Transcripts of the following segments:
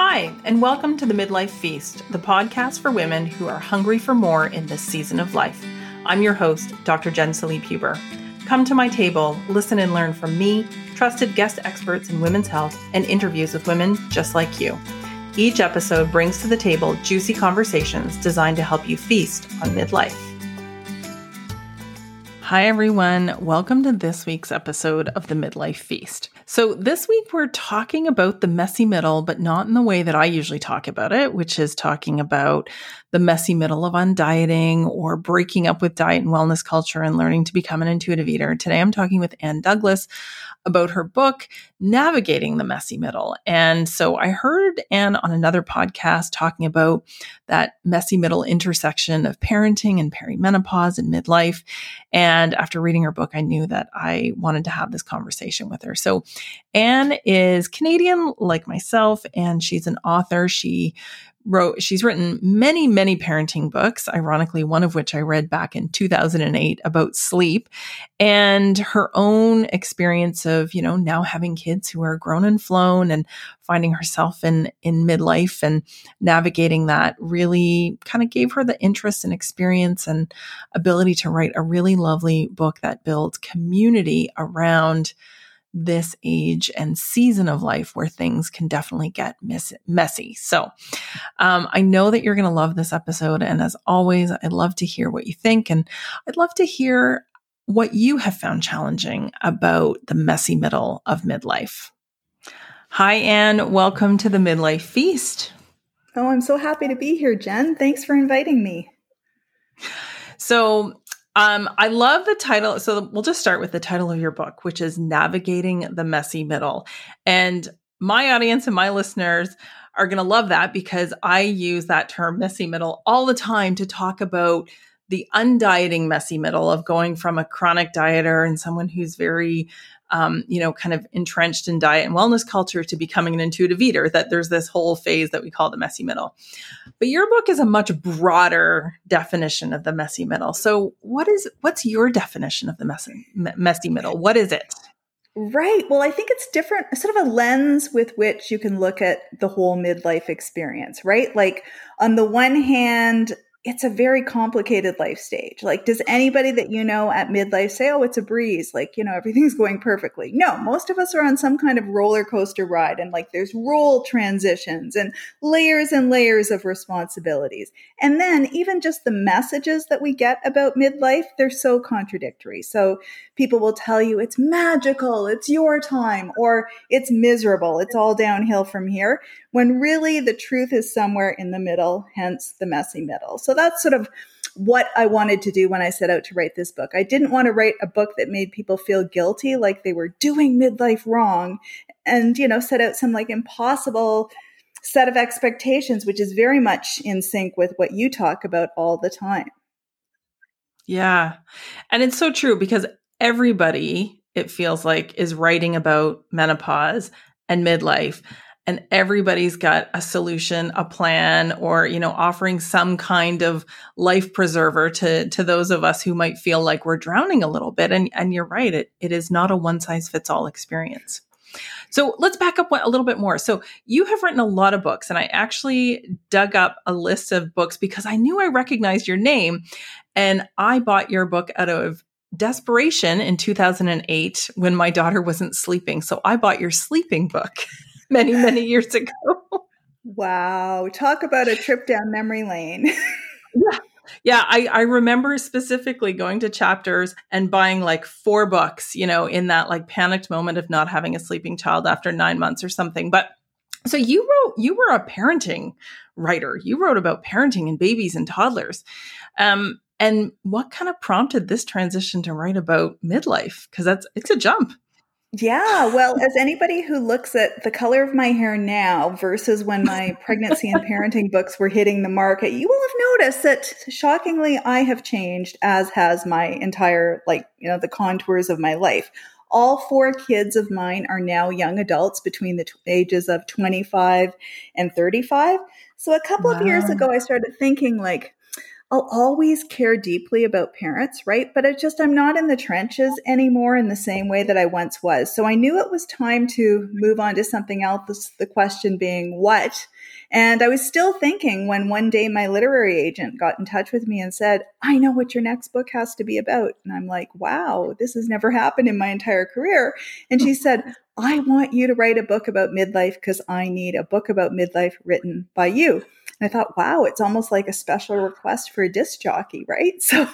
Hi, and welcome to the Midlife Feast, the podcast for women who are hungry for more in this season of life. I'm your host, Dr. Jen Salib Huber. Come to my table, listen and learn from me, trusted guest experts in women's health, and interviews with women just like you. Each episode brings to the table juicy conversations designed to help you feast on midlife. Hi, everyone. Welcome to this week's episode of the Midlife Feast. So, this week we're talking about the messy middle, but not in the way that I usually talk about it, which is talking about the messy middle of undieting or breaking up with diet and wellness culture and learning to become an intuitive eater. Today I'm talking with Ann Douglas about her book, Navigating the Messy Middle. And so I heard Ann on another podcast talking about that messy middle intersection of parenting and perimenopause and midlife. And after reading her book, I knew that I wanted to have this conversation with her. So Ann is Canadian like myself, and she's an author. She wrote she's written many many parenting books ironically one of which i read back in 2008 about sleep and her own experience of you know now having kids who are grown and flown and finding herself in in midlife and navigating that really kind of gave her the interest and experience and ability to write a really lovely book that builds community around this age and season of life where things can definitely get miss- messy. So, um, I know that you're going to love this episode. And as always, I'd love to hear what you think. And I'd love to hear what you have found challenging about the messy middle of midlife. Hi, Ann. Welcome to the Midlife Feast. Oh, I'm so happy to be here, Jen. Thanks for inviting me. So, um, I love the title. So we'll just start with the title of your book, which is Navigating the Messy Middle. And my audience and my listeners are going to love that because I use that term messy middle all the time to talk about the undieting messy middle of going from a chronic dieter and someone who's very um, you know, kind of entrenched in diet and wellness culture to becoming an intuitive eater, that there's this whole phase that we call the messy middle. But your book is a much broader definition of the messy middle. So what is, what's your definition of the messy, messy middle? What is it? Right. Well, I think it's different, sort of a lens with which you can look at the whole midlife experience, right? Like, on the one hand, it's a very complicated life stage. Like, does anybody that you know at midlife say, oh, it's a breeze? Like, you know, everything's going perfectly. No, most of us are on some kind of roller coaster ride and like there's role transitions and layers and layers of responsibilities. And then even just the messages that we get about midlife, they're so contradictory. So people will tell you it's magical, it's your time, or it's miserable, it's all downhill from here when really the truth is somewhere in the middle, hence the messy middle. So that's sort of what I wanted to do when I set out to write this book. I didn't want to write a book that made people feel guilty, like they were doing midlife wrong, and, you know, set out some like impossible set of expectations, which is very much in sync with what you talk about all the time. Yeah. And it's so true because everybody, it feels like, is writing about menopause and midlife and everybody's got a solution, a plan, or, you know, offering some kind of life preserver to, to those of us who might feel like we're drowning a little bit. And, and you're right. It, it is not a one size fits all experience. So let's back up a little bit more. So you have written a lot of books, and I actually dug up a list of books because I knew I recognized your name. And I bought your book out of desperation in 2008 when my daughter wasn't sleeping. So I bought your sleeping book. many, many years ago. Wow. Talk about a trip down memory lane. yeah. Yeah, I, I remember specifically going to chapters and buying like four books, you know, in that like panicked moment of not having a sleeping child after nine months or something. But so you wrote, you were a parenting writer. You wrote about parenting and babies and toddlers. Um, and what kind of prompted this transition to write about midlife? Because that's it's a jump. Yeah, well, as anybody who looks at the color of my hair now versus when my pregnancy and parenting books were hitting the market, you will have noticed that shockingly I have changed as has my entire like, you know, the contours of my life. All four kids of mine are now young adults between the t- ages of 25 and 35. So a couple wow. of years ago I started thinking like I'll always care deeply about parents, right? But it's just, I'm not in the trenches anymore in the same way that I once was. So I knew it was time to move on to something else. The question being what? And I was still thinking when one day my literary agent got in touch with me and said, I know what your next book has to be about. And I'm like, wow, this has never happened in my entire career. And she said, I want you to write a book about midlife because I need a book about midlife written by you. And I thought, wow, it's almost like a special request for a disc jockey, right? So,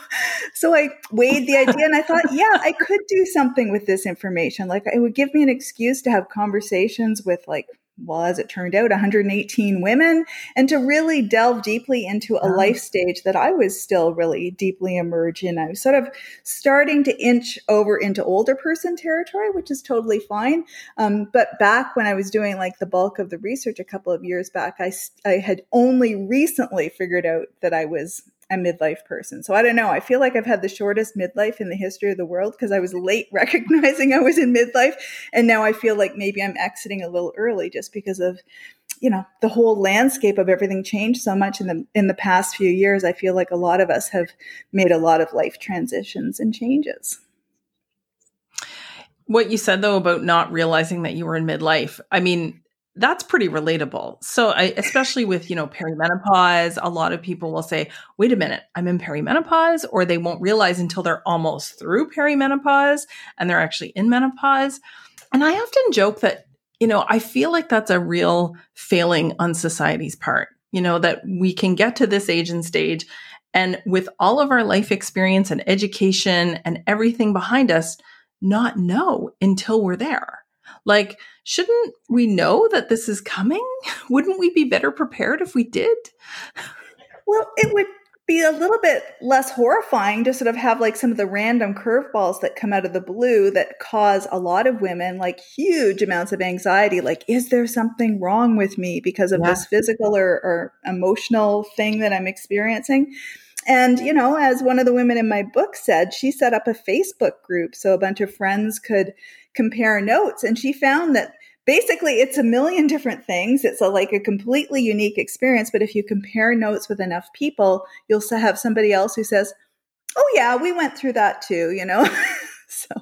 so I weighed the idea and I thought, yeah, I could do something with this information. Like it would give me an excuse to have conversations with like well, as it turned out, 118 women, and to really delve deeply into a life stage that I was still really deeply immersed in. I was sort of starting to inch over into older person territory, which is totally fine. Um, but back when I was doing like the bulk of the research a couple of years back, I, I had only recently figured out that I was a midlife person. So I don't know. I feel like I've had the shortest midlife in the history of the world because I was late recognizing I was in midlife. And now I feel like maybe I'm exiting a little early just because of, you know, the whole landscape of everything changed so much in the in the past few years. I feel like a lot of us have made a lot of life transitions and changes. What you said though about not realizing that you were in midlife. I mean, that's pretty relatable. So, I, especially with, you know, perimenopause, a lot of people will say, wait a minute, I'm in perimenopause, or they won't realize until they're almost through perimenopause and they're actually in menopause. And I often joke that, you know, I feel like that's a real failing on society's part, you know, that we can get to this age and stage. And with all of our life experience and education and everything behind us, not know until we're there. Like, shouldn't we know that this is coming? Wouldn't we be better prepared if we did? Well, it would be a little bit less horrifying to sort of have like some of the random curveballs that come out of the blue that cause a lot of women like huge amounts of anxiety. Like, is there something wrong with me because of yeah. this physical or, or emotional thing that I'm experiencing? And, you know, as one of the women in my book said, she set up a Facebook group so a bunch of friends could compare notes. And she found that basically it's a million different things. It's a, like a completely unique experience. But if you compare notes with enough people, you'll have somebody else who says, Oh, yeah, we went through that too, you know? so.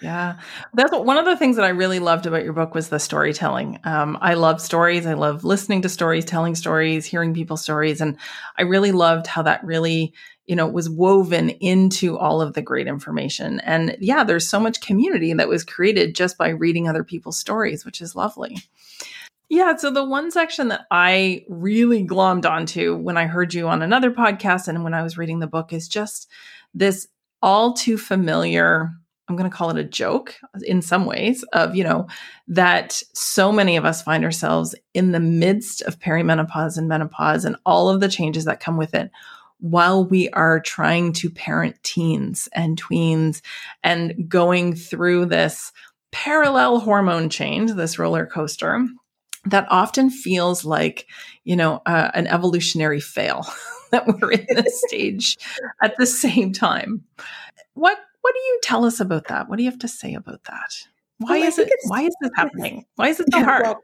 Yeah, that's what, one of the things that I really loved about your book was the storytelling. Um, I love stories. I love listening to stories, telling stories, hearing people's stories, and I really loved how that really, you know, was woven into all of the great information. And yeah, there's so much community that was created just by reading other people's stories, which is lovely. Yeah, so the one section that I really glommed onto when I heard you on another podcast and when I was reading the book is just this all too familiar I'm going to call it a joke in some ways of, you know, that so many of us find ourselves in the midst of perimenopause and menopause and all of the changes that come with it while we are trying to parent teens and tweens and going through this parallel hormone change, this roller coaster that often feels like, you know, uh, an evolutionary fail that we're in this stage at the same time. What what do you tell us about that? What do you have to say about that? Why well, is it? Why is this happening? Why is it so hard? Well,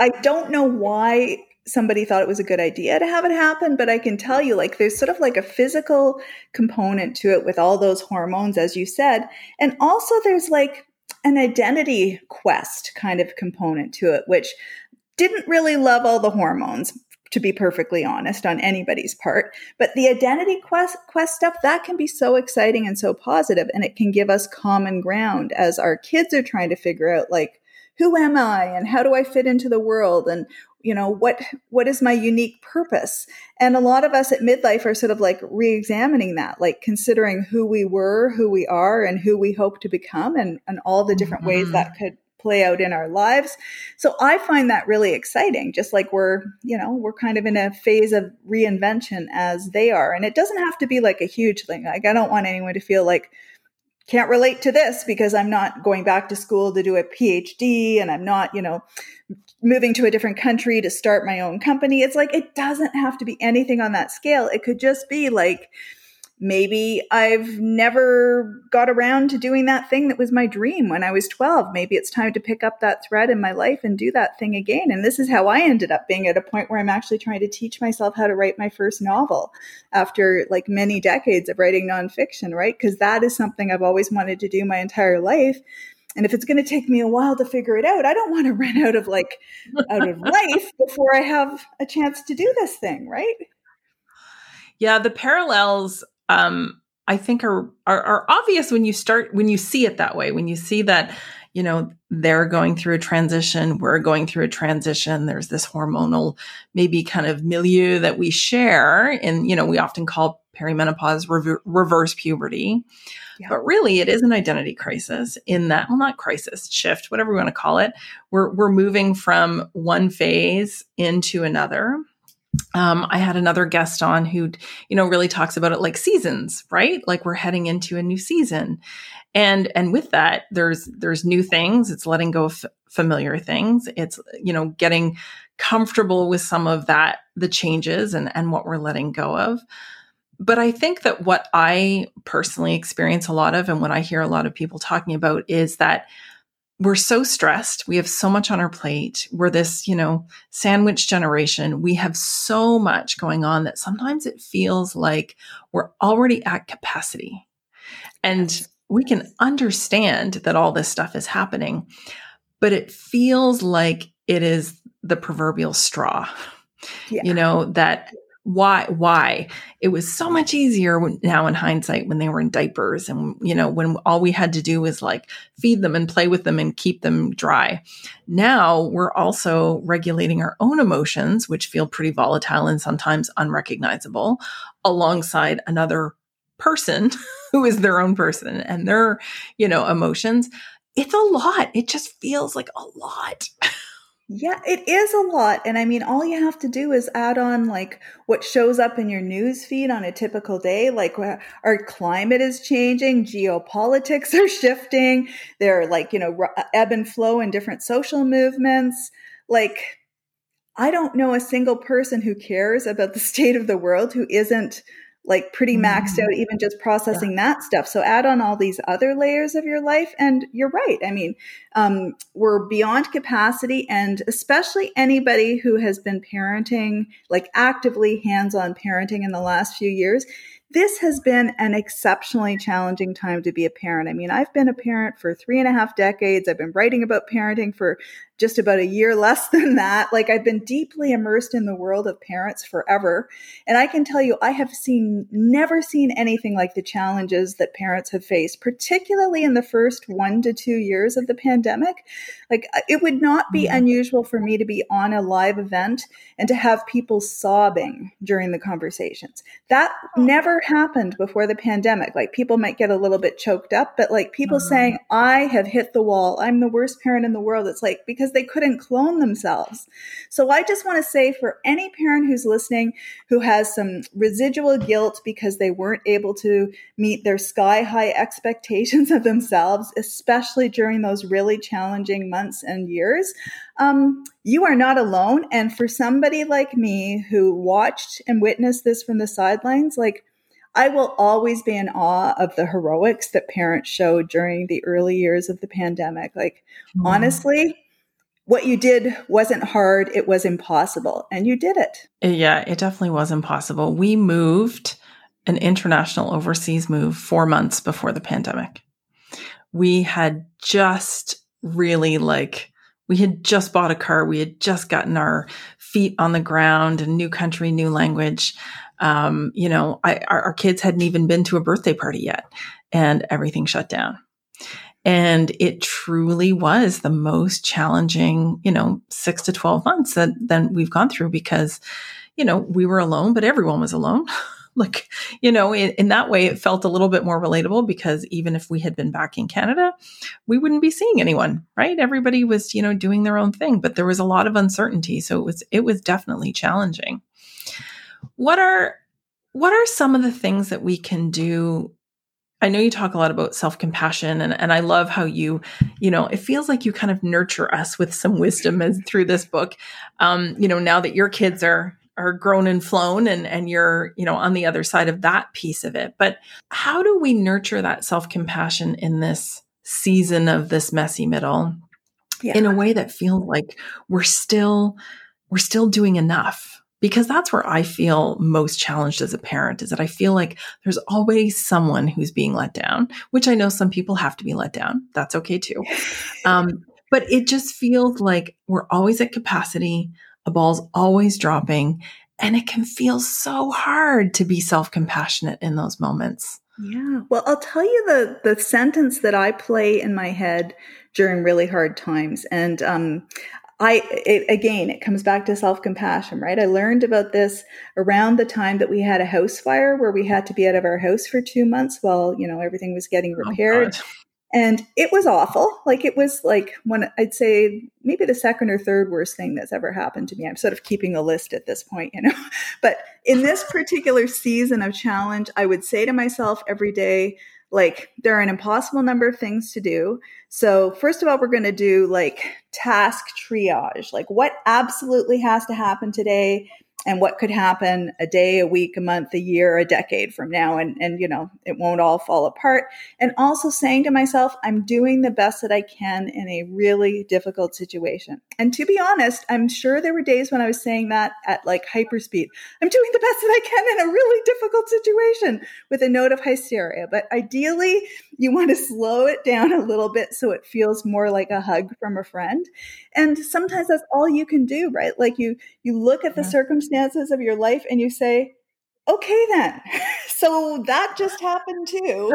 I don't know why somebody thought it was a good idea to have it happen, but I can tell you, like, there's sort of like a physical component to it with all those hormones, as you said, and also there's like an identity quest kind of component to it, which didn't really love all the hormones to be perfectly honest, on anybody's part. But the identity quest, quest stuff, that can be so exciting and so positive, and it can give us common ground as our kids are trying to figure out, like, who am I and how do I fit into the world and you know what what is my unique purpose and a lot of us at midlife are sort of like re-examining that like considering who we were who we are and who we hope to become and and all the different mm-hmm. ways that could play out in our lives. So I find that really exciting, just like we're, you know, we're kind of in a phase of reinvention as they are. And it doesn't have to be like a huge thing. Like I don't want anyone to feel like, can't relate to this because I'm not going back to school to do a PhD and I'm not, you know, moving to a different country to start my own company. It's like it doesn't have to be anything on that scale. It could just be like maybe I've never got around to doing that thing that was my dream when I was 12. Maybe it's time to pick up that thread in my life and do that thing again. And this is how I ended up being at a point where I'm actually trying to teach myself how to write my first novel after like many decades of writing nonfiction, right? Because that is something I've always wanted to do my entire life. And if it's going to take me a while to figure it out, I don't want to run out of like out of life before I have a chance to do this thing, right? Yeah, the parallels um, I think are, are, are obvious when you start when you see it that way. When you see that, you know, they're going through a transition, we're going through a transition. There's this hormonal, maybe kind of milieu that we share, and you know, we often call perimenopause rever- reverse puberty. Yeah. But really, it is an identity crisis in that, well, not crisis, shift, whatever we want to call it. We're, we're moving from one phase into another um, I had another guest on who, you know, really talks about it like seasons, right? Like we're heading into a new season, and and with that, there's there's new things. It's letting go of familiar things. It's you know getting comfortable with some of that, the changes and and what we're letting go of. But I think that what I personally experience a lot of, and what I hear a lot of people talking about, is that we're so stressed. We have so much on our plate. We're this, you know, sandwich generation. We have so much going on that sometimes it feels like we're already at capacity. And we can understand that all this stuff is happening, but it feels like it is the proverbial straw. Yeah. You know, that why why? It was so much easier now in hindsight when they were in diapers and you know when all we had to do was like feed them and play with them and keep them dry. Now we're also regulating our own emotions which feel pretty volatile and sometimes unrecognizable alongside another person who is their own person and their you know emotions. It's a lot. It just feels like a lot Yeah, it is a lot. And I mean, all you have to do is add on like what shows up in your news feed on a typical day. Like uh, our climate is changing, geopolitics are shifting. There are like, you know, uh, ebb and flow in different social movements. Like, I don't know a single person who cares about the state of the world who isn't like pretty maxed out, mm-hmm. even just processing yeah. that stuff. So add on all these other layers of your life. And you're right. I mean, um, we're beyond capacity. And especially anybody who has been parenting, like actively hands on parenting in the last few years, this has been an exceptionally challenging time to be a parent. I mean, I've been a parent for three and a half decades. I've been writing about parenting for just about a year less than that. Like I've been deeply immersed in the world of parents forever. And I can tell you, I have seen, never seen anything like the challenges that parents have faced, particularly in the first one to two years of the pandemic. Like uh, it would not be mm-hmm. unusual for me to be on a live event and to have people sobbing during the conversations. That oh. never happened before the pandemic. Like people might get a little bit choked up, but like people mm-hmm. saying, I have hit the wall. I'm the worst parent in the world. It's like, because because they couldn't clone themselves. So I just want to say for any parent who's listening who has some residual guilt because they weren't able to meet their sky high expectations of themselves, especially during those really challenging months and years, um, you are not alone. And for somebody like me who watched and witnessed this from the sidelines, like, I will always be in awe of the heroics that parents showed during the early years of the pandemic. Like, mm. honestly, what you did wasn't hard, it was impossible, and you did it. Yeah, it definitely was impossible. We moved an international overseas move four months before the pandemic. We had just really like, we had just bought a car. We had just gotten our feet on the ground, a new country, new language. Um, you know, I, our, our kids hadn't even been to a birthday party yet, and everything shut down. And it truly was the most challenging, you know, six to 12 months that then we've gone through because, you know, we were alone, but everyone was alone. like, you know, in, in, that way, it felt a little bit more relatable because even if we had been back in Canada, we wouldn't be seeing anyone, right? Everybody was, you know, doing their own thing, but there was a lot of uncertainty. So it was, it was definitely challenging. What are, what are some of the things that we can do I know you talk a lot about self compassion, and, and I love how you, you know, it feels like you kind of nurture us with some wisdom as, through this book. Um, you know, now that your kids are are grown and flown and and you're you know on the other side of that piece of it but how do we nurture that self-compassion in this season of this messy middle yeah. in a way that feels like we're still we're still doing enough because that's where I feel most challenged as a parent is that I feel like there's always someone who's being let down, which I know some people have to be let down. That's okay too. Um, but it just feels like we're always at capacity. A ball's always dropping and it can feel so hard to be self-compassionate in those moments. Yeah. Well, I'll tell you the the sentence that I play in my head during really hard times. And um, I it, again, it comes back to self compassion, right? I learned about this around the time that we had a house fire where we had to be out of our house for two months while you know everything was getting oh, repaired. Oh, and it was awful. Like it was like when I'd say maybe the second or third worst thing that's ever happened to me. I'm sort of keeping a list at this point, you know. But in this particular season of challenge, I would say to myself every day, like there are an impossible number of things to do. So first of all, we're going to do like task triage. Like what absolutely has to happen today and what could happen a day, a week, a month, a year, a decade from now. And, and, you know, it won't all fall apart. And also saying to myself, I'm doing the best that I can in a really difficult situation. And to be honest, I'm sure there were days when I was saying that at like hyperspeed. I'm doing the best that I can in a really difficult situation with a note of hysteria. But ideally, you want to slow it down a little bit so it feels more like a hug from a friend. And sometimes that's all you can do, right? Like you you look at the yeah. Circumstances of your life and you say, okay then so that just happened too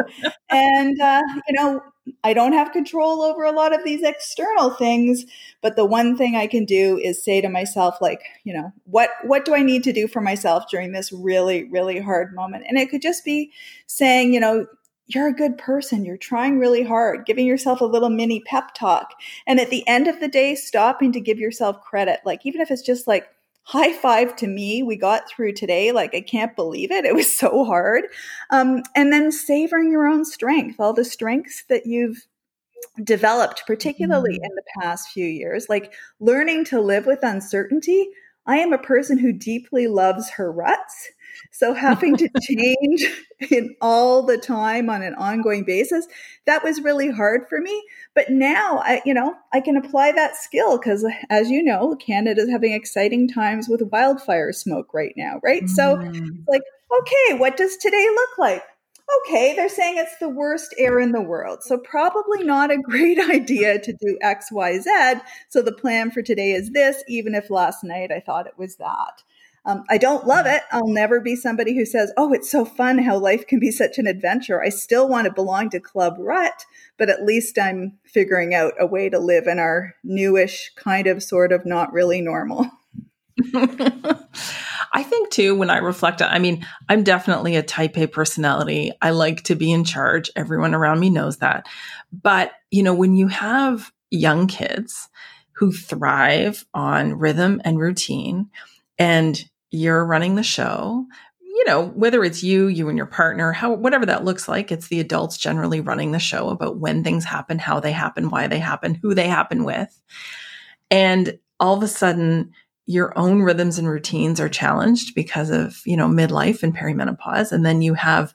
and uh, you know i don't have control over a lot of these external things but the one thing i can do is say to myself like you know what what do i need to do for myself during this really really hard moment and it could just be saying you know you're a good person. You're trying really hard, giving yourself a little mini pep talk. And at the end of the day, stopping to give yourself credit. Like, even if it's just like, high five to me. We got through today. Like, I can't believe it. It was so hard. Um, and then savoring your own strength, all the strengths that you've developed, particularly mm-hmm. in the past few years, like learning to live with uncertainty. I am a person who deeply loves her ruts. So having to change in all the time on an ongoing basis, that was really hard for me. But now I, you know, I can apply that skill because as you know, Canada's having exciting times with wildfire smoke right now, right? Mm. So like, okay, what does today look like? Okay, they're saying it's the worst air in the world. So, probably not a great idea to do X, Y, Z. So, the plan for today is this, even if last night I thought it was that. Um, I don't love it. I'll never be somebody who says, oh, it's so fun how life can be such an adventure. I still want to belong to Club Rut, but at least I'm figuring out a way to live in our newish, kind of, sort of, not really normal. I think too, when I reflect, I mean, I'm definitely a type A personality. I like to be in charge. Everyone around me knows that. But, you know, when you have young kids who thrive on rhythm and routine, and you're running the show you know whether it's you you and your partner how whatever that looks like it's the adults generally running the show about when things happen how they happen why they happen who they happen with and all of a sudden your own rhythms and routines are challenged because of you know midlife and perimenopause and then you have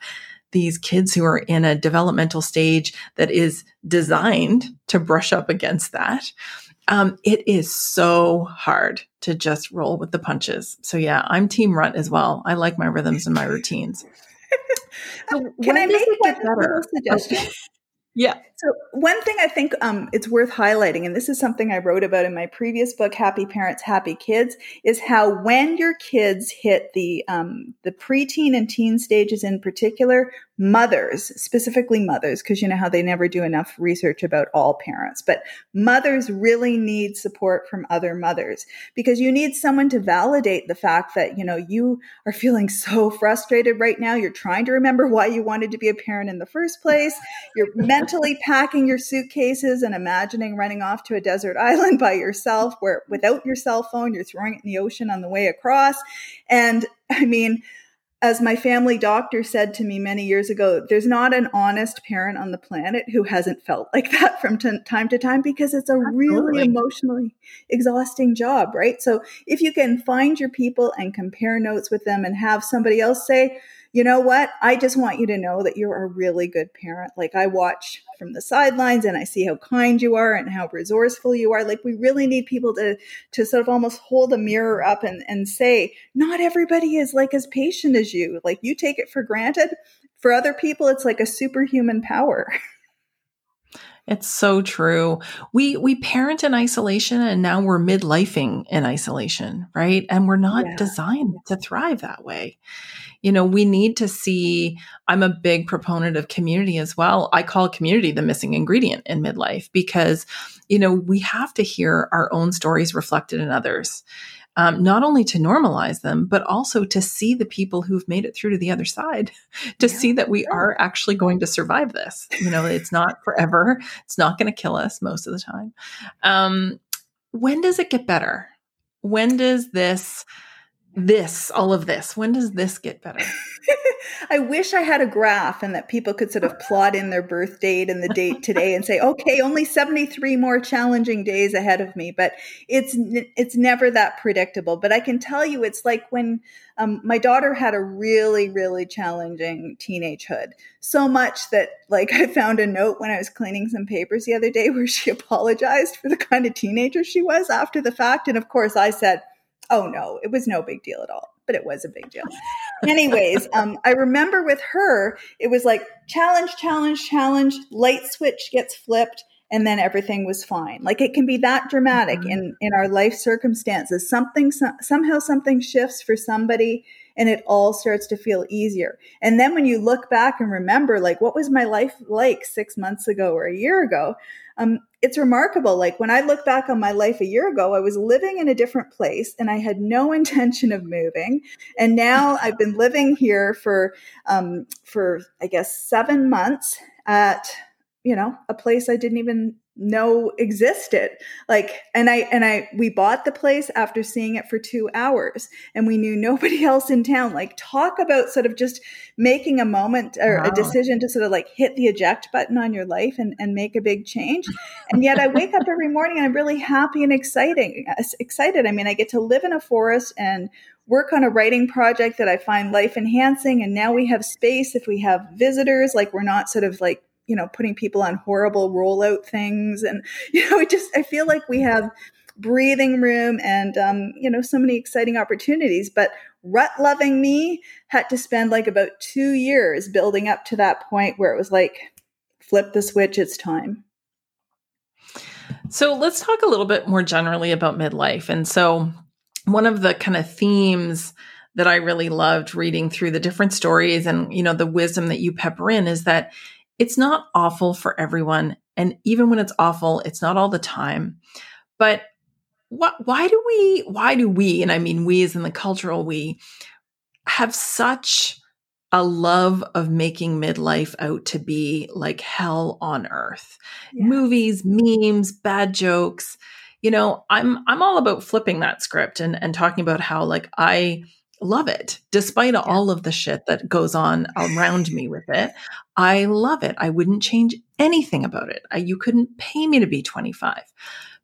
these kids who are in a developmental stage that is designed to brush up against that um, it is so hard to just roll with the punches. So yeah, I'm team rut as well. I like my rhythms and my routines. so Can I make one little suggestion? Yeah. So one thing I think um, it's worth highlighting, and this is something I wrote about in my previous book, Happy Parents, Happy Kids, is how when your kids hit the um, the preteen and teen stages in particular, mothers, specifically mothers, because you know how they never do enough research about all parents, but mothers really need support from other mothers because you need someone to validate the fact that you know you are feeling so frustrated right now. You're trying to remember why you wanted to be a parent in the first place. You're mentally packing your suitcases and imagining running off to a desert island by yourself where without your cell phone, you're throwing it in the ocean on the way across. And I mean, as my family doctor said to me many years ago, there's not an honest parent on the planet who hasn't felt like that from t- time to time because it's a Absolutely. really emotionally exhausting job, right? So if you can find your people and compare notes with them and have somebody else say, you know what? I just want you to know that you're a really good parent. Like I watch from the sidelines and I see how kind you are and how resourceful you are. Like we really need people to to sort of almost hold a mirror up and, and say, not everybody is like as patient as you. Like you take it for granted. For other people, it's like a superhuman power. It's so true. We we parent in isolation and now we're midlifing in isolation, right? And we're not yeah. designed to thrive that way you know, we need to see. I'm a big proponent of community as well. I call community the missing ingredient in midlife because, you know, we have to hear our own stories reflected in others. Um, not only to normalize them, but also to see the people who've made it through to the other side, to yeah, see that we are actually going to survive this. You know, it's not forever. It's not going to kill us most of the time. Um, when does it get better? When does this this, all of this? When does this get better? I wish I had a graph and that people could sort of plot in their birth date and the date today and say, okay, only 73 more challenging days ahead of me. But it's, it's never that predictable. But I can tell you, it's like when um, my daughter had a really, really challenging teenagehood. So much that like I found a note when I was cleaning some papers the other day where she apologized for the kind of teenager she was after the fact. And of course I said, Oh no, it was no big deal at all, but it was a big deal. Anyways, um, I remember with her, it was like challenge, challenge, challenge, light switch gets flipped, and then everything was fine. Like it can be that dramatic mm-hmm. in in our life circumstances. Something so, somehow something shifts for somebody and it all starts to feel easier. And then when you look back and remember like what was my life like 6 months ago or a year ago, um, it's remarkable. Like when I look back on my life a year ago, I was living in a different place and I had no intention of moving. And now I've been living here for, um, for I guess seven months at, you know, a place I didn't even know existed. Like and i and i we bought the place after seeing it for two hours and we knew nobody else in town. Like talk about sort of just making a moment or wow. a decision to sort of like hit the eject button on your life and, and make a big change. And yet i wake up every morning and i'm really happy and exciting excited. I mean i get to live in a forest and work on a writing project that i find life enhancing and now we have space if we have visitors. Like we're not sort of like you know, putting people on horrible rollout things. And, you know, it just, I feel like we have breathing room and, um, you know, so many exciting opportunities. But rut loving me had to spend like about two years building up to that point where it was like, flip the switch, it's time. So let's talk a little bit more generally about midlife. And so, one of the kind of themes that I really loved reading through the different stories and you know the wisdom that you pepper in is that it's not awful for everyone. And even when it's awful, it's not all the time. But what, why do we, why do we, and I mean we as in the cultural we, have such a love of making midlife out to be like hell on earth. Yeah. Movies, memes, bad jokes. You know, I'm I'm all about flipping that script and and talking about how like I love it despite yeah. all of the shit that goes on around me with it. I love it. I wouldn't change anything about it. I, you couldn't pay me to be 25.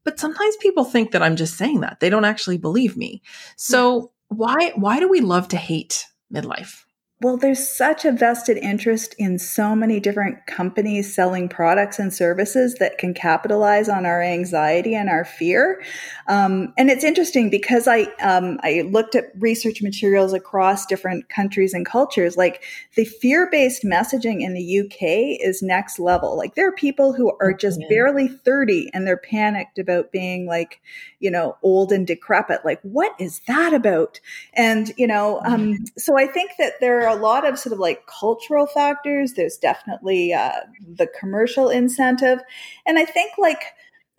But sometimes people think that I'm just saying that. They don't actually believe me. So yeah. why why do we love to hate midlife? Well, there's such a vested interest in so many different companies selling products and services that can capitalize on our anxiety and our fear. Um, and it's interesting because I um, I looked at research materials across different countries and cultures. Like the fear based messaging in the UK is next level. Like there are people who are just yeah. barely 30 and they're panicked about being like, you know, old and decrepit. Like what is that about? And you know, um, so I think that there are a lot of sort of like cultural factors. There's definitely uh, the commercial incentive. And I think like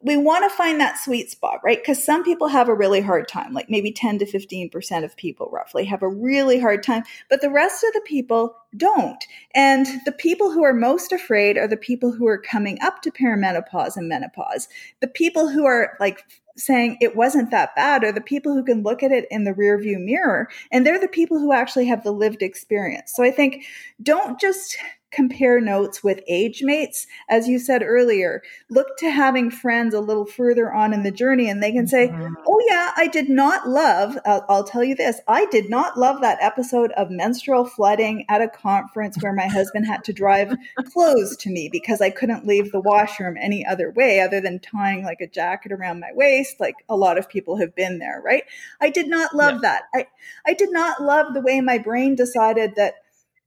we want to find that sweet spot, right? Because some people have a really hard time, like maybe 10 to 15% of people roughly have a really hard time, but the rest of the people don't. And the people who are most afraid are the people who are coming up to perimenopause and menopause. The people who are like saying it wasn't that bad are the people who can look at it in the rear view mirror. And they're the people who actually have the lived experience. So I think don't just compare notes with age mates. As you said earlier, look to having friends a little further on in the journey and they can say, mm-hmm. Oh, yeah, I did not love, I'll, I'll tell you this, I did not love that episode of menstrual flooding at a conference where my husband had to drive clothes to me because I couldn't leave the washroom any other way other than tying like a jacket around my waist. Like a lot of people have been there, right? I did not love yeah. that. I, I did not love the way my brain decided that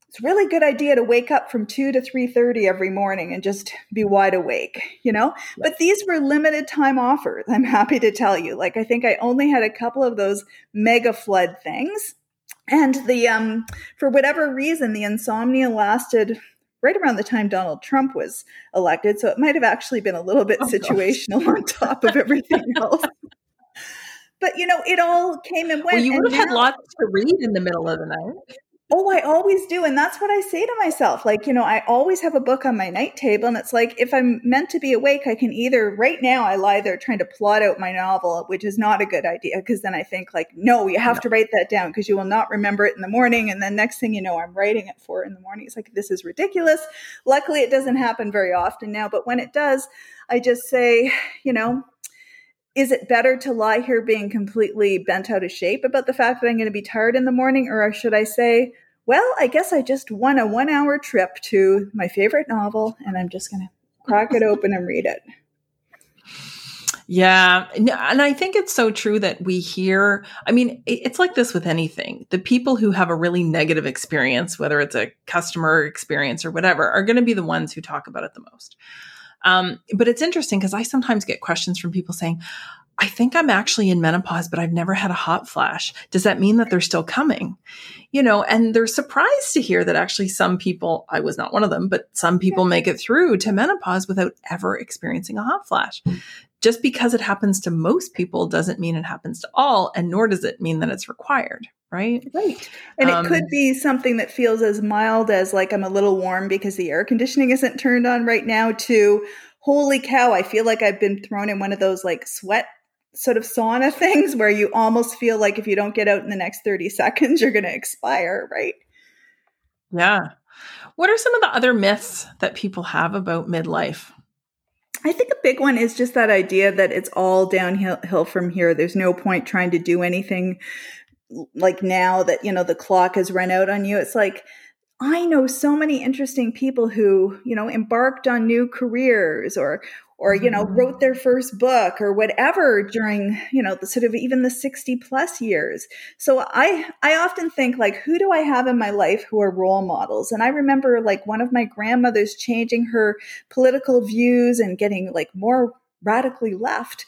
it's a really good idea to wake up from 2 to 3.30 every morning and just be wide awake you know but these were limited time offers i'm happy to tell you like i think i only had a couple of those mega flood things and the um for whatever reason the insomnia lasted right around the time Donald Trump was elected. So it might have actually been a little bit oh, situational gosh. on top of everything else. but you know, it all came and went. Well, you would have now, had lots to read in the middle of the night. Oh, I always do. And that's what I say to myself. Like, you know, I always have a book on my night table. And it's like, if I'm meant to be awake, I can either, right now, I lie there trying to plot out my novel, which is not a good idea. Cause then I think, like, no, you have no. to write that down because you will not remember it in the morning. And then next thing you know, I'm writing it for in the morning. It's like, this is ridiculous. Luckily, it doesn't happen very often now. But when it does, I just say, you know, is it better to lie here being completely bent out of shape about the fact that I'm going to be tired in the morning? Or should I say, well, I guess I just won a one hour trip to my favorite novel and I'm just going to crack it open and read it? Yeah. And I think it's so true that we hear, I mean, it's like this with anything. The people who have a really negative experience, whether it's a customer experience or whatever, are going to be the ones who talk about it the most. Um, but it's interesting because I sometimes get questions from people saying, I think I'm actually in menopause, but I've never had a hot flash. Does that mean that they're still coming? You know, and they're surprised to hear that actually some people, I was not one of them, but some people make it through to menopause without ever experiencing a hot flash. Just because it happens to most people doesn't mean it happens to all, and nor does it mean that it's required right? Right. And um, it could be something that feels as mild as like I'm a little warm because the air conditioning isn't turned on right now to holy cow, I feel like I've been thrown in one of those like sweat sort of sauna things where you almost feel like if you don't get out in the next 30 seconds, you're going to expire, right? Yeah. What are some of the other myths that people have about midlife? I think a big one is just that idea that it's all downhill from here. There's no point trying to do anything like now that, you know, the clock has run out on you. It's like, I know so many interesting people who, you know, embarked on new careers or or you know wrote mm-hmm. their first book or whatever during you know the sort of even the 60 plus years so i i often think like who do i have in my life who are role models and i remember like one of my grandmothers changing her political views and getting like more radically left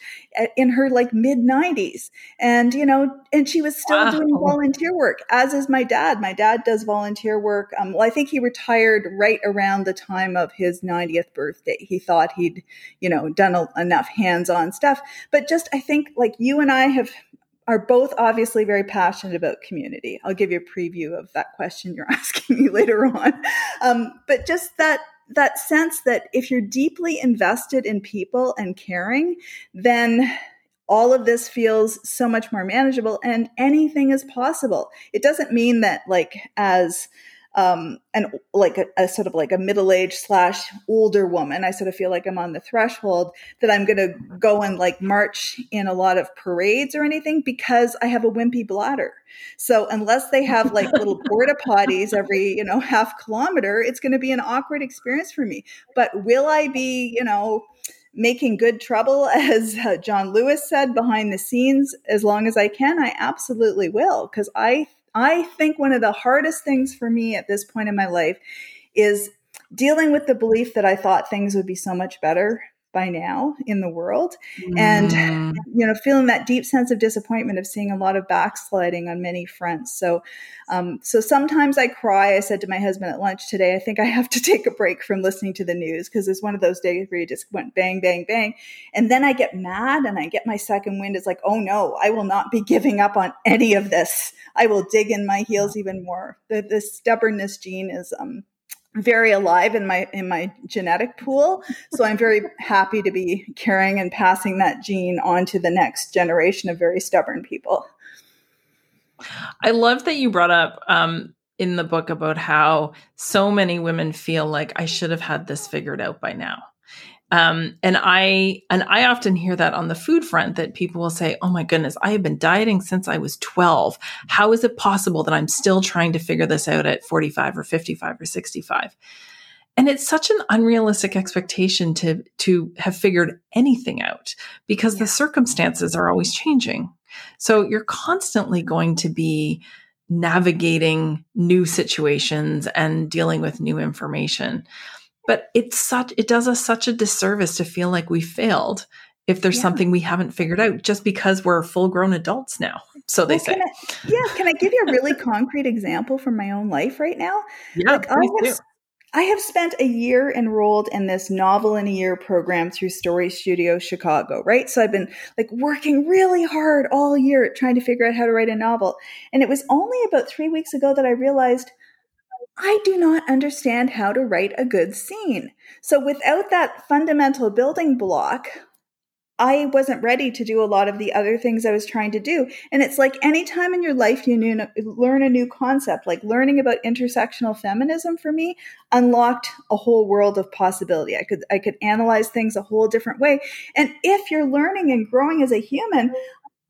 in her like mid 90s and you know and she was still wow. doing volunteer work as is my dad my dad does volunteer work um, well i think he retired right around the time of his 90th birthday he thought he'd you know done a, enough hands-on stuff but just i think like you and i have are both obviously very passionate about community. I'll give you a preview of that question you're asking me later on. Um, but just that that sense that if you're deeply invested in people and caring, then all of this feels so much more manageable and anything is possible. It doesn't mean that like as um, and like a, a, sort of like a middle aged slash older woman, I sort of feel like I'm on the threshold that I'm going to go and like march in a lot of parades or anything because I have a wimpy bladder. So unless they have like little porta potties every, you know, half kilometer, it's going to be an awkward experience for me. But will I be, you know, making good trouble, as uh, John Lewis said behind the scenes, as long as I can? I absolutely will because I I think one of the hardest things for me at this point in my life is dealing with the belief that I thought things would be so much better by now in the world. Mm. and you know feeling that deep sense of disappointment of seeing a lot of backsliding on many fronts. So um, so sometimes i cry. I said to my husband at lunch today i think i have to take a break from listening to the news because it's one of those days where you just went bang bang bang. And then i get mad and i get my second wind. It's like oh no i will not be giving up on any of this. I will dig in my heels even more. The, the stubbornness gene is um very alive in my in my genetic pool. So i'm very happy to be carrying and passing that gene on to the next generation of very stubborn people. I love that you brought up um, in the book about how so many women feel like i should have had this figured out by now um, and I and I often hear that on the food front that people will say, "Oh my goodness, I have been dieting since I was 12. How is it possible that I'm still trying to figure this out at 45 or 55 or 65?" And it's such an unrealistic expectation to to have figured anything out because yeah. the circumstances are always changing. So you're constantly going to be navigating new situations and dealing with new information. But it's such it does us such a disservice to feel like we failed if there's yeah. something we haven't figured out just because we're full grown adults now. So they well, say. I, yeah, can I give you a really concrete example from my own life right now? Yeah, like, I have, I have spent a year enrolled in this novel in a year program through Story Studio Chicago, right? So I've been like working really hard all year trying to figure out how to write a novel. And it was only about three weeks ago that I realized I do not understand how to write a good scene. So without that fundamental building block, I wasn't ready to do a lot of the other things I was trying to do. And it's like anytime in your life you new, learn a new concept, like learning about intersectional feminism for me unlocked a whole world of possibility. I could I could analyze things a whole different way. And if you're learning and growing as a human,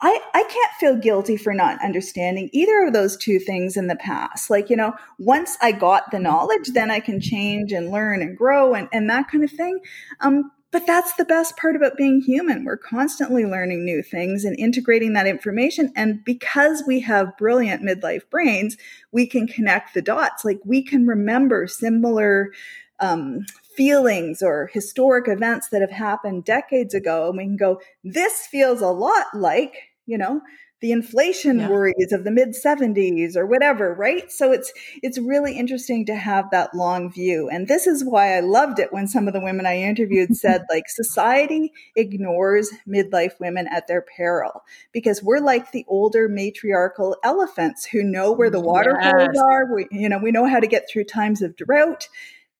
I, I can't feel guilty for not understanding either of those two things in the past. Like, you know, once I got the knowledge, then I can change and learn and grow and, and that kind of thing. Um, but that's the best part about being human. We're constantly learning new things and integrating that information. And because we have brilliant midlife brains, we can connect the dots. Like we can remember similar um, feelings or historic events that have happened decades ago. And we can go, this feels a lot like you know the inflation yeah. worries of the mid 70s or whatever right? So it's it's really interesting to have that long view. And this is why i loved it when some of the women i interviewed said like society ignores midlife women at their peril because we're like the older matriarchal elephants who know where the water yes. holes are. We you know we know how to get through times of drought.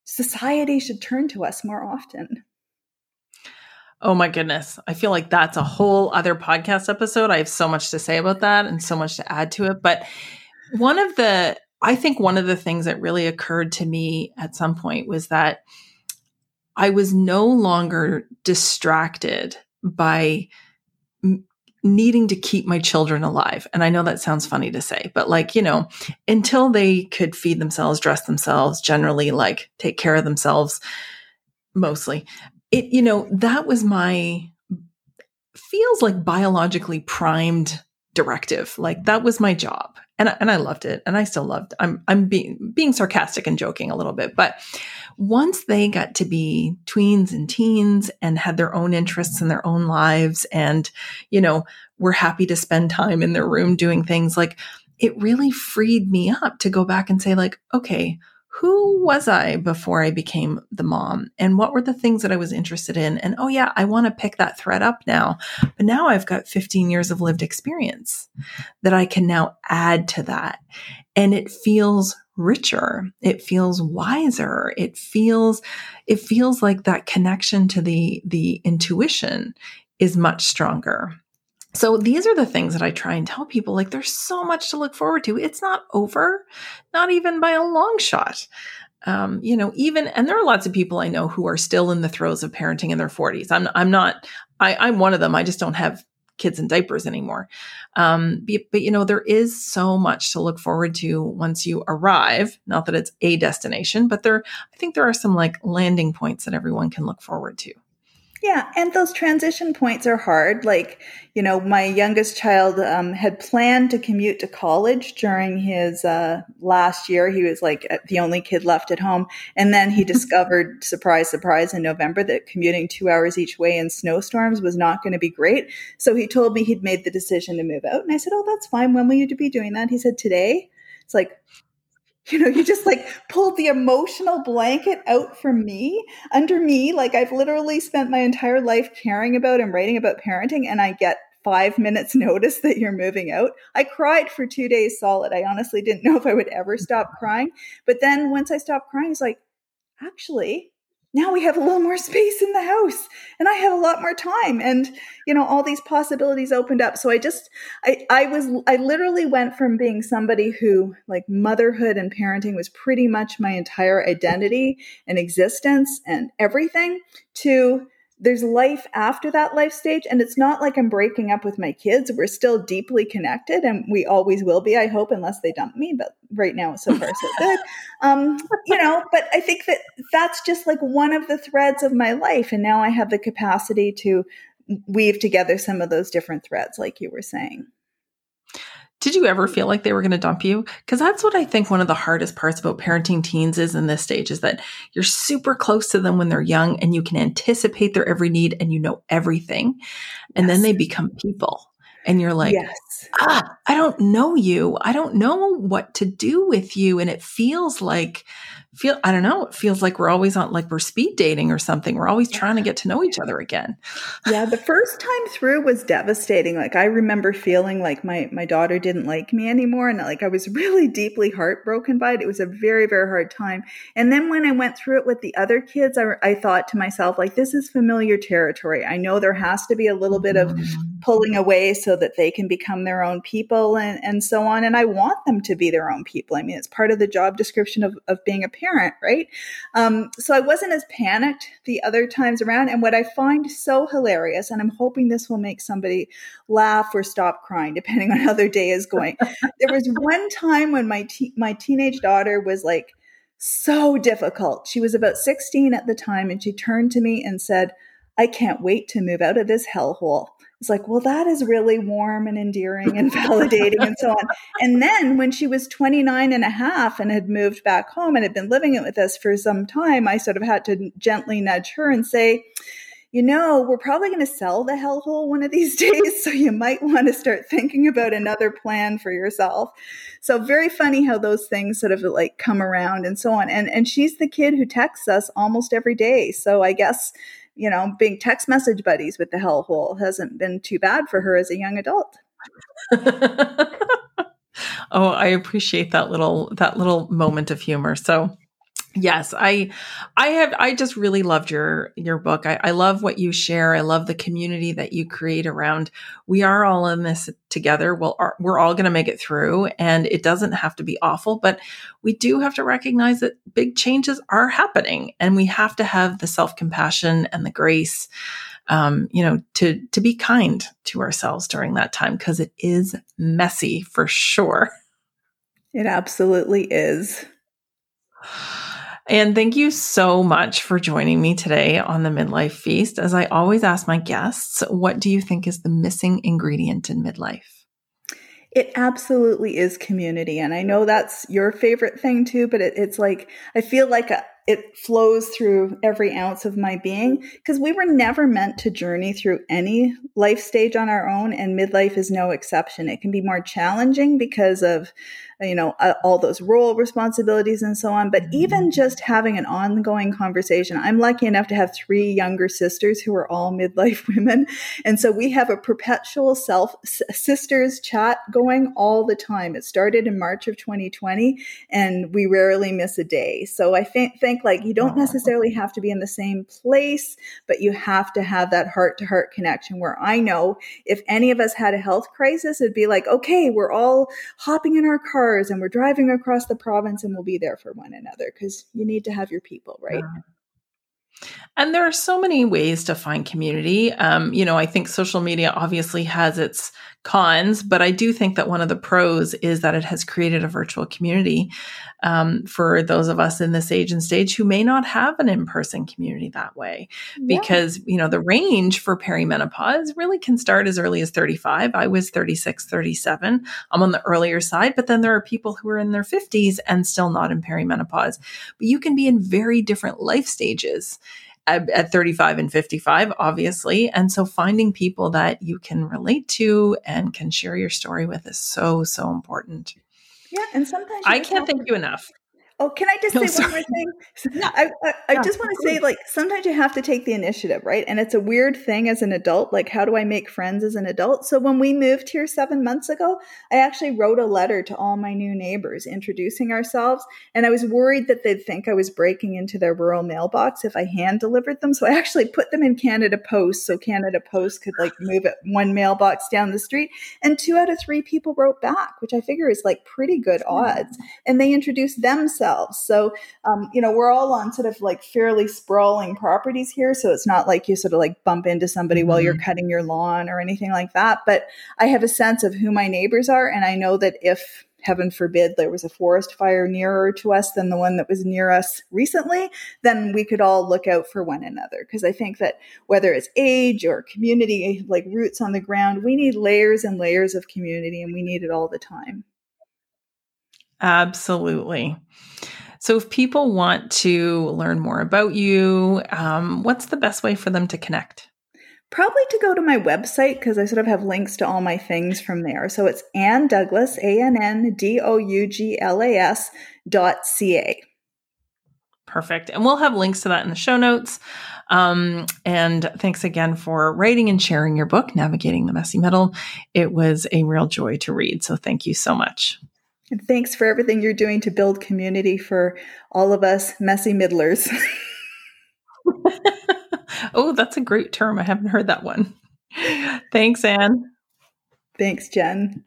Society should turn to us more often Oh my goodness. I feel like that's a whole other podcast episode. I have so much to say about that and so much to add to it. But one of the, I think one of the things that really occurred to me at some point was that I was no longer distracted by m- needing to keep my children alive. And I know that sounds funny to say, but like, you know, until they could feed themselves, dress themselves, generally like take care of themselves mostly it, you know, that was my feels like biologically primed directive. Like that was my job. And I, and I loved it. And I still loved, I'm, I'm being, being sarcastic and joking a little bit, but once they got to be tweens and teens and had their own interests and their own lives and, you know, were happy to spend time in their room doing things like it really freed me up to go back and say like, okay, who was I before I became the mom? And what were the things that I was interested in? And oh, yeah, I want to pick that thread up now. But now I've got 15 years of lived experience that I can now add to that. And it feels richer. It feels wiser. It feels, it feels like that connection to the, the intuition is much stronger. So these are the things that I try and tell people like there's so much to look forward to. It's not over, not even by a long shot. Um, you know, even and there are lots of people I know who are still in the throes of parenting in their 40s. I'm I'm not I, I'm one of them. I just don't have kids in diapers anymore. Um, but, but you know, there is so much to look forward to once you arrive. Not that it's a destination, but there I think there are some like landing points that everyone can look forward to. Yeah, and those transition points are hard. Like, you know, my youngest child um, had planned to commute to college during his uh, last year. He was like the only kid left at home. And then he discovered, surprise, surprise, in November that commuting two hours each way in snowstorms was not going to be great. So he told me he'd made the decision to move out. And I said, Oh, that's fine. When will you be doing that? He said, Today. It's like, you know, you just like pulled the emotional blanket out from me, under me. Like I've literally spent my entire life caring about and writing about parenting, and I get five minutes notice that you're moving out. I cried for two days solid. I honestly didn't know if I would ever stop crying. But then once I stopped crying, it's like, actually, now we have a little more space in the house and i have a lot more time and you know all these possibilities opened up. So i just i i was i literally went from being somebody who like motherhood and parenting was pretty much my entire identity and existence and everything to there's life after that life stage and it's not like i'm breaking up with my kids. We're still deeply connected and we always will be i hope unless they dump me but right now so far so good. Um, you know but i think that that's just like one of the threads of my life and now i have the capacity to weave together some of those different threads like you were saying did you ever feel like they were going to dump you? Because that's what I think one of the hardest parts about parenting teens is in this stage is that you're super close to them when they're young and you can anticipate their every need and you know everything. And yes. then they become people. And you're like, yes. ah, I don't know you. I don't know what to do with you. And it feels like feel I don't know, it feels like we're always on like we're speed dating or something. We're always trying to get to know each other again. Yeah, the first time through was devastating. Like I remember feeling like my my daughter didn't like me anymore and like I was really deeply heartbroken by it. It was a very very hard time. And then when I went through it with the other kids, I, I thought to myself like this is familiar territory. I know there has to be a little bit of mm-hmm. pulling away so that they can become their own people and and so on and I want them to be their own people. I mean, it's part of the job description of of being a parent, right? Um, so I wasn't as panicked the other times around. And what I find so hilarious, and I'm hoping this will make somebody laugh or stop crying, depending on how their day is going. there was one time when my te- my teenage daughter was like so difficult. She was about 16 at the time, and she turned to me and said, "I can't wait to move out of this hellhole." It's like, well, that is really warm and endearing and validating and so on. And then when she was 29 and a half and had moved back home and had been living it with us for some time, I sort of had to gently nudge her and say, you know, we're probably going to sell the hellhole one of these days. So you might want to start thinking about another plan for yourself. So very funny how those things sort of like come around and so on. And, and she's the kid who texts us almost every day. So I guess you know, being text message buddies with the hellhole hasn't been too bad for her as a young adult. oh, I appreciate that little that little moment of humor. So Yes, I, I have, I just really loved your, your book. I, I love what you share. I love the community that you create around. We are all in this together. Well, we're all going to make it through and it doesn't have to be awful, but we do have to recognize that big changes are happening and we have to have the self compassion and the grace, um, you know, to, to be kind to ourselves during that time because it is messy for sure. It absolutely is. And thank you so much for joining me today on the Midlife Feast. As I always ask my guests, what do you think is the missing ingredient in midlife? It absolutely is community. And I know that's your favorite thing too, but it, it's like, I feel like a, it flows through every ounce of my being because we were never meant to journey through any life stage on our own and midlife is no exception it can be more challenging because of you know, uh, all those role responsibilities and so on. But even mm-hmm. just having an ongoing conversation, I'm lucky enough to have three younger sisters who are all midlife women. And so we have a perpetual self sisters chat going all the time. It started in March of 2020 and we rarely miss a day. So I think, think like you don't necessarily have to be in the same place, but you have to have that heart to heart connection where I know if any of us had a health crisis, it'd be like, okay, we're all hopping in our car cars and we're driving across the province and we'll be there for one another because you need to have your people, right? And there are so many ways to find community. Um, you know, I think social media obviously has its cons, but I do think that one of the pros is that it has created a virtual community um, for those of us in this age and stage who may not have an in-person community that way. Yeah. because you know the range for perimenopause really can start as early as 35 i was 36 37 i'm on the earlier side but then there are people who are in their 50s and still not in perimenopause. But you can be in very different life stages at, at 35 and 55, obviously. And so finding people that you can relate to and can share your story with is so, so important. Yeah. And sometimes I can't thank you enough Oh, can I just say one more thing? Yeah. I, I, I yeah, just want to say, like, sometimes you have to take the initiative, right? And it's a weird thing as an adult. Like, how do I make friends as an adult? So, when we moved here seven months ago, I actually wrote a letter to all my new neighbors introducing ourselves. And I was worried that they'd think I was breaking into their rural mailbox if I hand delivered them. So, I actually put them in Canada Post so Canada Post could, like, move it one mailbox down the street. And two out of three people wrote back, which I figure is, like, pretty good odds. And they introduced themselves themselves. So, um, you know, we're all on sort of like fairly sprawling properties here. So it's not like you sort of like bump into somebody mm-hmm. while you're mm-hmm. cutting your lawn or anything like that. But I have a sense of who my neighbors are. And I know that if heaven forbid there was a forest fire nearer to us than the one that was near us recently, then we could all look out for one another. Because I think that whether it's age or community, like roots on the ground, we need layers and layers of community and we need it all the time. Absolutely. So, if people want to learn more about you, um, what's the best way for them to connect? Probably to go to my website because I sort of have links to all my things from there. So it's Ann Douglas, A N N D O U G L A S dot C A. Perfect. And we'll have links to that in the show notes. Um, and thanks again for writing and sharing your book, Navigating the Messy Middle. It was a real joy to read. So thank you so much. And thanks for everything you're doing to build community for all of us messy middlers. oh, that's a great term. I haven't heard that one. Thanks, Ann. Thanks, Jen.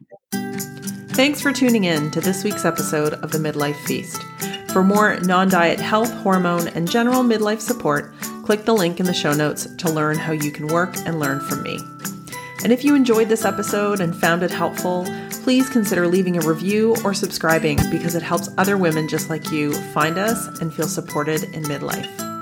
Thanks for tuning in to this week's episode of the Midlife Feast. For more non diet health, hormone, and general midlife support, click the link in the show notes to learn how you can work and learn from me. And if you enjoyed this episode and found it helpful, please consider leaving a review or subscribing because it helps other women just like you find us and feel supported in midlife.